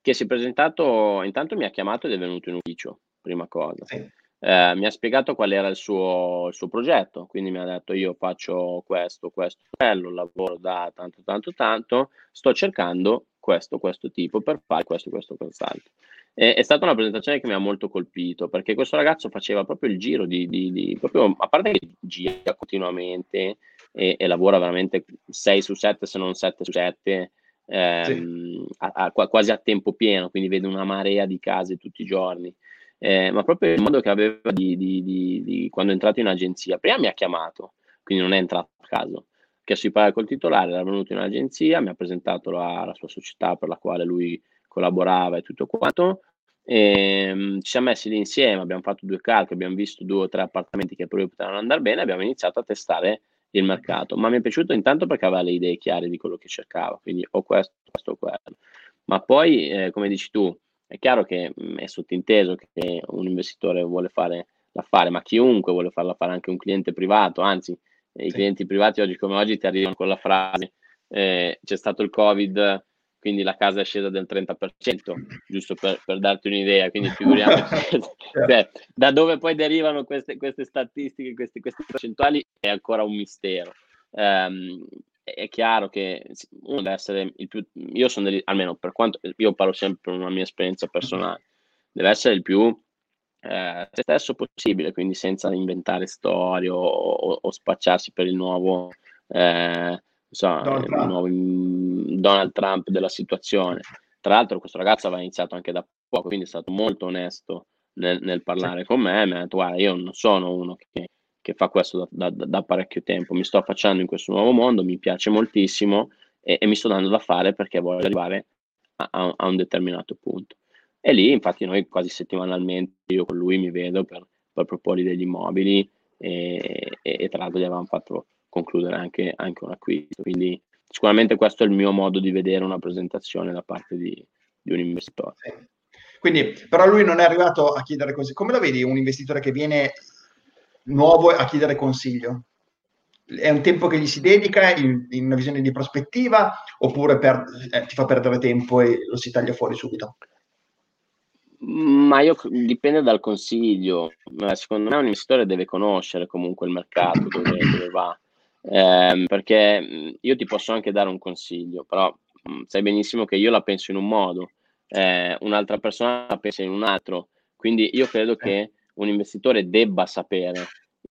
che si è presentato, intanto mi ha chiamato ed è venuto in ufficio, prima cosa. Sì. Eh, mi ha spiegato qual era il suo, il suo, progetto, quindi mi ha detto io faccio questo, questo, quello, lavoro da tanto, tanto, tanto, sto cercando questo, questo tipo per fare questo, questo, quest'altro. E, è stata una presentazione che mi ha molto colpito perché questo ragazzo faceva proprio il giro di, di, di proprio, a parte che gira continuamente e, e lavora veramente 6 su 7 se non 7 su 7 ehm, sì. a, a, quasi a tempo pieno, quindi vede una marea di case tutti i giorni. Eh, ma proprio il modo che aveva di, di, di, di, quando è entrato in agenzia, prima mi ha chiamato, quindi non è entrato a caso, che si parla col titolare, era venuto in agenzia, mi ha presentato la, la sua società per la quale lui collaborava e tutto quanto, e, um, ci siamo messi lì insieme, abbiamo fatto due calcoli, abbiamo visto due o tre appartamenti che lui potevano andare bene, abbiamo iniziato a testare il mercato, ma mi è piaciuto intanto perché aveva le idee chiare di quello che cercava, quindi o questo, questo o quello. Ma poi, eh, come dici tu, è chiaro che mh, mm, è sottinteso che un investitore vuole fare l'affare, ma chiunque vuole farla fare anche un cliente privato, anzi, sì. i clienti privati oggi come oggi ti arrivano con la frase eh, c'è stato il covid quindi la casa è scesa del 30%, giusto per, per darti un'idea, quindi figuriamoci cioè, da dove poi derivano queste, queste statistiche, queste, queste, percentuali è ancora un mistero. Um, è chiaro che uno deve essere il più, io sono, degli, almeno per quanto, io parlo sempre per una mia esperienza personale, deve essere il più eh, se stesso possibile, quindi senza inventare storie o, o, o spacciarsi per il nuovo, eh, so, Donald, il nuovo Donald Trump della situazione. Tra l'altro questo ragazzo aveva iniziato anche da poco, quindi è stato molto onesto nel, nel parlare sì. con me, mi ha detto guarda io non sono uno che, che fa questo da, da, da, parecchio tempo, mi sto affacciando in questo nuovo mondo, mi piace moltissimo e, e mi sto dando da fare perché voglio arrivare a, a, un determinato punto. E lì infatti noi quasi settimanalmente io con lui mi vedo per, per proporgli degli immobili e, e, e tra l'altro gli avevamo fatto concludere anche, anche un acquisto. Quindi sicuramente questo è il mio modo di vedere una presentazione da parte di, di un investitore. Sì. Quindi, però lui non è arrivato a chiedere così. Come lo vedi un investitore che viene nuovo a chiedere consiglio? È un tempo che gli si dedica in, in una visione di prospettiva oppure per, eh, ti fa perdere tempo e lo si taglia fuori subito? Ma io dipende dal consiglio. Secondo me un investitore deve conoscere comunque il mercato dove, dove va eh, perché io ti posso anche dare un consiglio, però mh, sai benissimo che io la penso in un modo, eh, un'altra persona la pensa in un altro, quindi io credo che un investitore debba sapere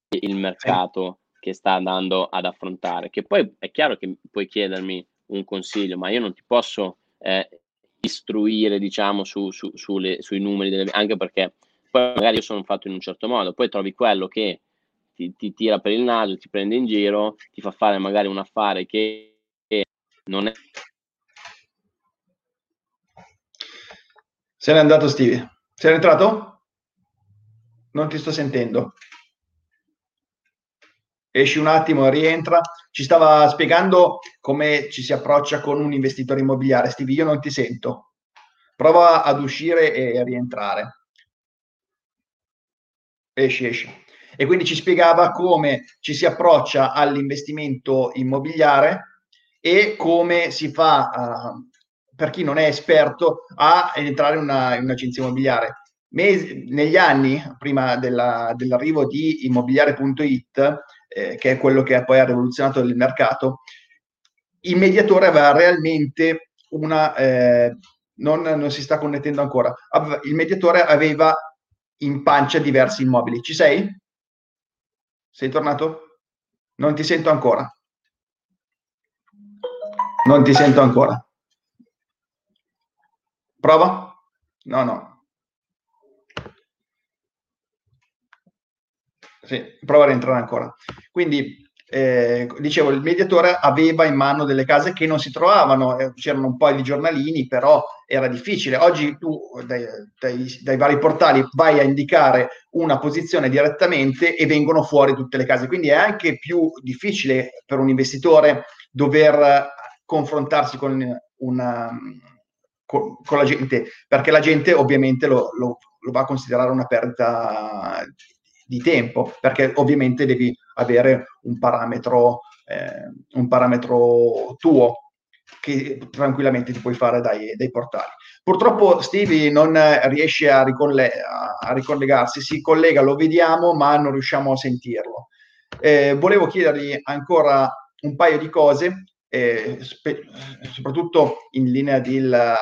il mercato che sta andando ad affrontare, che poi è chiaro che puoi chiedermi un consiglio, ma io non ti posso eh, istruire, diciamo, su, su, sulle, sui numeri, delle, anche perché poi magari io sono fatto in un certo modo, poi trovi quello che ti, ti, tira per il naso, ti prende in giro, ti fa fare magari un affare che non è... Se n'è andato Stevie. Sei entrato? Non ti sto sentendo. Esci un attimo, rientra. Ci stava spiegando come ci si approccia con un investitore immobiliare. Stevie, io non ti sento. Prova ad uscire e a rientrare. Esci, esci e quindi ci spiegava come ci si approccia all'investimento immobiliare e come si fa, uh, per chi non è esperto, a entrare in, una, in un'agenzia immobiliare. Mesi, negli anni, prima della, dell'arrivo di immobiliare.it, eh, che è quello che poi ha rivoluzionato il mercato, il mediatore aveva realmente una... Eh, non, non, si sta connettendo ancora. Il mediatore aveva in pancia diversi immobili. Ci sei? Sei tornato? Non ti sento ancora. Non ti sento ancora. Prova? No, no. Sì, prova a rientrare ancora. Quindi eh, dicevo, il mediatore aveva in mano delle case che non si trovavano, eh, c'erano un po' di giornalini, però era difficile. Oggi tu dai, dai, dai, vari portali vai a indicare una posizione direttamente e vengono fuori tutte le case, quindi è anche più difficile per un investitore dover confrontarsi con, una, con, la gente, perché la gente ovviamente lo, lo, lo va a considerare una perdita di tempo, perché ovviamente devi avere un parametro, eh, un parametro tuo che tranquillamente ti puoi fare dai, dai portali. Purtroppo Stevie non riesce a, ricolle- a, ricollegarsi, si collega, lo vediamo, ma non riusciamo a sentirlo. Eh, volevo chiedergli ancora un paio di cose eh, spe- soprattutto in linea del,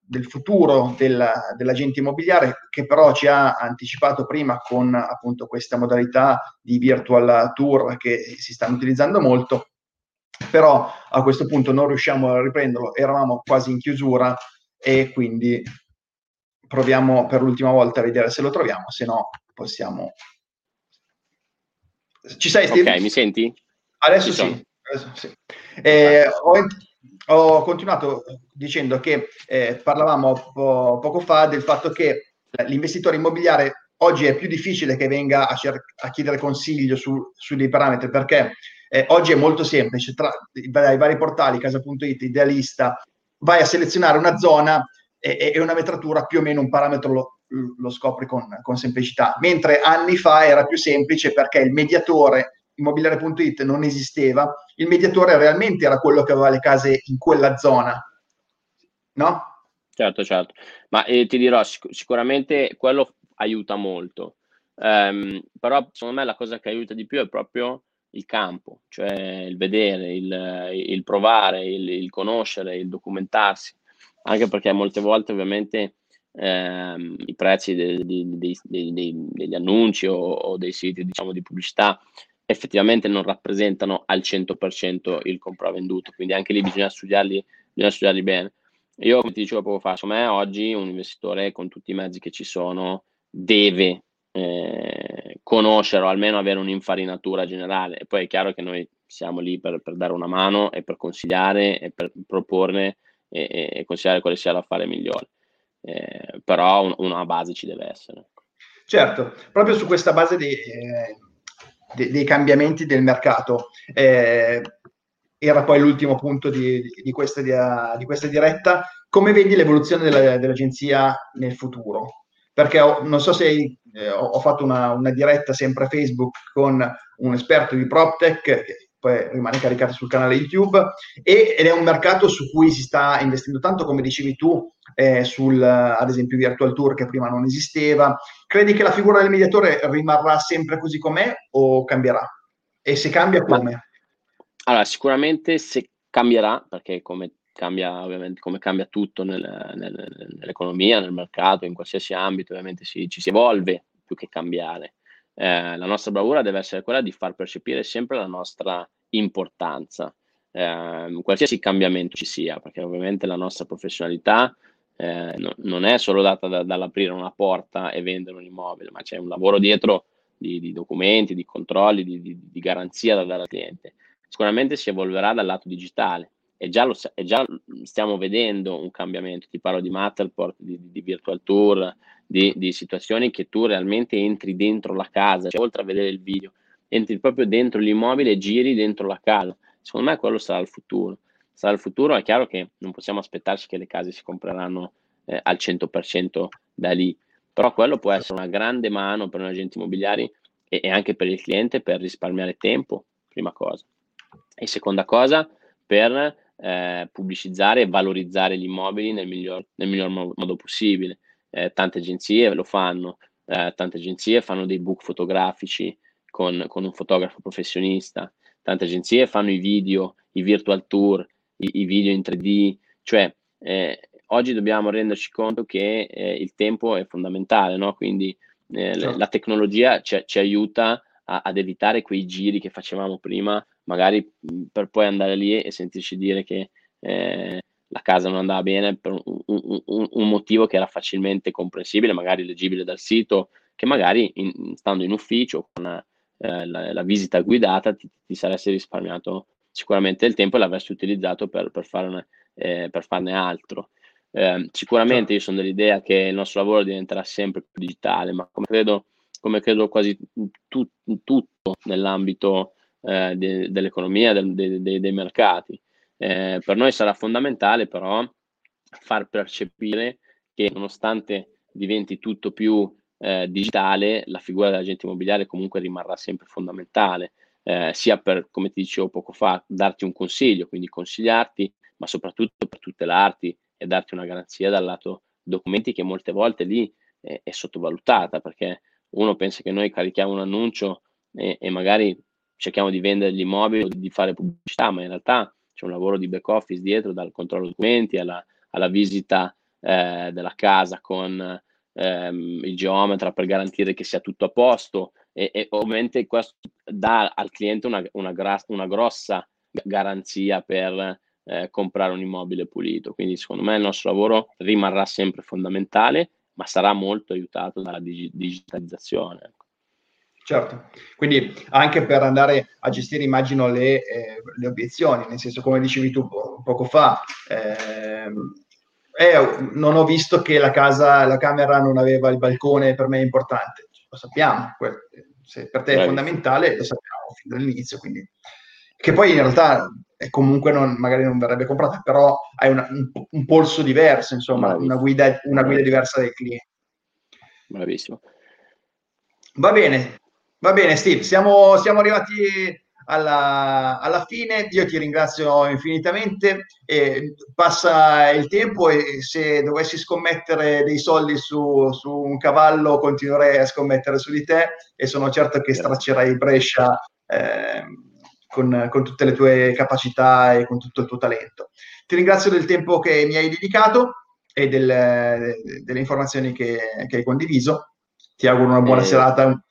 del futuro del, dell'agente immobiliare, che però ci ha anticipato prima con appunto questa modalità di virtual tour che si stanno utilizzando molto. però a questo punto non riusciamo a riprenderlo, eravamo quasi in chiusura e quindi proviamo per l'ultima volta a vedere se lo troviamo, se no possiamo... Ci sei Steve? Ok, mi senti? Adesso sì. Adesso sì. Eh, ho, ho, continuato dicendo che eh, parlavamo po- poco fa del fatto che l'investitore immobiliare oggi è più difficile che venga a, cer- a chiedere consiglio su, su, dei parametri perché eh, oggi è molto semplice, tra i, i vari portali, casa.it, idealista, vai a selezionare una zona e, e una metratura più o meno un parametro lo, lo scopri con, con, semplicità, mentre anni fa era più semplice perché il mediatore immobiliare.it non esisteva, il mediatore realmente era quello che aveva le case in quella zona, no? Certo, certo, ma eh, ti dirò, sic- sicuramente quello aiuta molto, um, però secondo me la cosa che aiuta di più è proprio il campo, cioè il vedere, il, il provare, il, il, conoscere, il documentarsi, anche perché molte volte ovviamente ehm, i prezzi dei, dei, dei, degli annunci o, o, dei siti diciamo, di pubblicità effettivamente non rappresentano al 100% il compravenduto, quindi anche lì bisogna studiarli, bisogna studiarli bene. Io, come ti dicevo poco fa, secondo me oggi un investitore con tutti i mezzi che ci sono deve eh, conoscere o almeno avere un'infarinatura generale. E poi è chiaro che noi siamo lì per, per dare una mano e per consigliare e per proporne e, e consigliare quale sia l'affare migliore. Eh, però un, una base ci deve essere. Certo, proprio su questa base di, eh, de, dei cambiamenti del mercato. Eh, era poi l'ultimo punto di, di, questa, di, questa, diretta. Come vedi l'evoluzione della, dell'agenzia nel futuro? Perché ho, non so se eh, ho, fatto una, una, diretta sempre a Facebook con un esperto di PropTech, che poi rimane caricato sul canale YouTube, e, ed è un mercato su cui si sta investendo tanto, come dicevi tu, eh, sul, ad esempio, Virtual Tour che prima non esisteva. Credi che la figura del mediatore rimarrà sempre così com'è o cambierà? E se cambia, come? Ma, allora, sicuramente se cambierà, perché come cambia ovviamente come cambia tutto nel, nel, nell'economia, nel mercato, in qualsiasi ambito, ovviamente si, ci si evolve più che cambiare. Eh, la nostra bravura deve essere quella di far percepire sempre la nostra importanza, eh, qualsiasi cambiamento ci sia, perché ovviamente la nostra professionalità eh, no, non è solo data da, dall'aprire una porta e vendere un immobile, ma c'è un lavoro dietro di, di documenti, di controlli, di, di, di, garanzia da dare al cliente. Sicuramente si evolverà dal lato digitale e già, lo, e già stiamo vedendo un cambiamento. Ti parlo di Matterport, di, Virtual Tour, di, situazioni che tu realmente entri dentro la casa, cioè oltre a vedere il video, entri proprio dentro l'immobile e giri dentro la casa. Secondo me quello sarà il futuro sarà il futuro, è chiaro che non possiamo aspettarci che le case si compreranno eh, al 100% da lì, però quello può essere una grande mano per un agente immobiliare e, e anche per il cliente per risparmiare tempo, prima cosa. E seconda cosa, per eh, pubblicizzare e valorizzare gli immobili nel miglior, nel miglior modo possibile. Eh, tante agenzie lo fanno, eh, tante agenzie fanno dei book fotografici con, con, un fotografo professionista, tante agenzie fanno i video, i virtual tour, i, i video in 3D, cioè eh, oggi dobbiamo renderci conto che eh, il tempo è fondamentale, no? quindi eh, certo. la tecnologia ci, ci aiuta a, ad evitare quei giri che facevamo prima, magari per poi andare lì e sentirci dire che eh, la casa non andava bene per un, un, un, un, motivo che era facilmente comprensibile, magari leggibile dal sito, che magari in, stando in ufficio con eh, la, la, visita guidata ti, ti saresti risparmiato sicuramente il tempo l'avresti utilizzato per, per, farne, eh, per farne, altro. Eh, sicuramente io sono dell'idea che il nostro lavoro diventerà sempre più digitale, ma come credo, come credo quasi tu, tutto nell'ambito eh, de, dell'economia, de, de, dei mercati. Eh, per noi sarà fondamentale però far percepire che nonostante diventi tutto più eh, digitale, la figura dell'agente immobiliare comunque rimarrà sempre fondamentale eh, sia per, come ti dicevo poco fa, darti un consiglio, quindi consigliarti, ma soprattutto per tutelarti e darti una garanzia dal lato documenti che molte volte lì è, è sottovalutata perché uno pensa che noi carichiamo un annuncio e, e magari cerchiamo di vendere gli immobili o di fare pubblicità, ma in realtà c'è un lavoro di back office dietro, dal controllo documenti alla, alla visita eh, della casa con ehm, il geometra per garantire che sia tutto a posto, e, e ovviamente questo dà al cliente una, una, gra- una grossa garanzia per eh, comprare un immobile pulito. Quindi secondo me il nostro lavoro rimarrà sempre fondamentale, ma sarà molto aiutato dalla dig- digitalizzazione. Ecco. Certo, quindi anche per andare a gestire, immagino, le, eh, le obiezioni, nel senso, come dicevi tu po- poco fa, eh, eh, non ho visto che la casa, la camera non aveva il balcone, per me è importante, lo sappiamo, se per te è fondamentale, lo sappiamo fin dall'inizio, quindi che poi in realtà comunque non, magari non verrebbe comprata, però hai una, un, un, polso diverso, insomma, una guida, una guida diversa dai clienti. Bravissimo. Va bene, va bene Steve, siamo, siamo arrivati alla, alla, fine, io ti ringrazio infinitamente, e passa il tempo e se dovessi scommettere dei soldi su, su un cavallo continuerei a scommettere su di te e sono certo che straccerai Brescia. Eh, con, con, tutte le tue capacità e con tutto il tuo talento. Ti ringrazio del tempo che mi hai dedicato e del, delle informazioni che, che, hai condiviso. Ti auguro una buona eh, serata.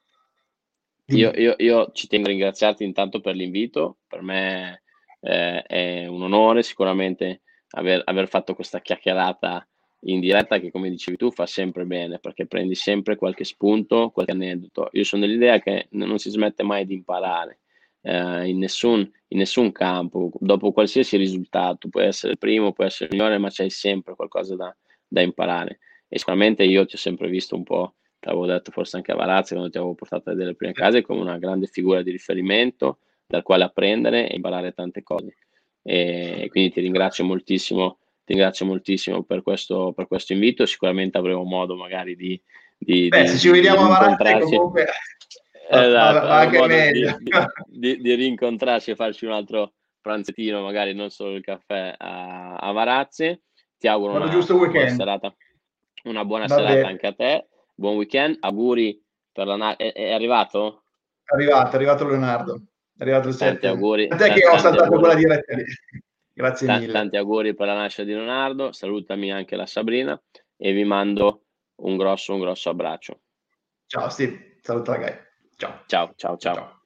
Io, io, io, ci tengo a ringraziarti intanto per l'invito, per me eh, è un onore sicuramente aver, aver fatto questa chiacchierata in diretta che come dicevi tu fa sempre bene perché prendi sempre qualche spunto, qualche aneddoto. Io sono dell'idea che non si smette mai di imparare eh, in, nessun, in, nessun, campo, dopo qualsiasi risultato, puoi essere il primo, puoi essere il migliore, ma c'hai sempre qualcosa da, da imparare. E sicuramente io ti ho sempre visto un po', ti avevo detto forse anche a Varazzi quando ti avevo portato a vedere le prime case, come una grande figura di riferimento dal quale apprendere e imparare tante cose. E quindi ti ringrazio moltissimo, ti ringrazio moltissimo per questo, per questo invito. Sicuramente avremo modo magari di, di, Beh, di, se ci vediamo a Varazzi comunque esatto, anche meglio. Di, di, di, rincontrarci e farci un altro pranzettino, magari non solo il caffè a, a Varazzi. Ti auguro una, una, buona serata, una buona serata anche a te. Buon weekend, auguri per la... È, è arrivato? È arrivato, è arrivato Leonardo. È arrivato il 7. Tanti auguri. A te che ho saltato quella diretta lì. Grazie T- mille. Tanti auguri per la nascita di Leonardo, salutami anche la Sabrina e vi mando un grosso, un grosso abbraccio. Ciao Steve, saluta ragazzi. Ciao. Ciao, ciao, ciao. ciao.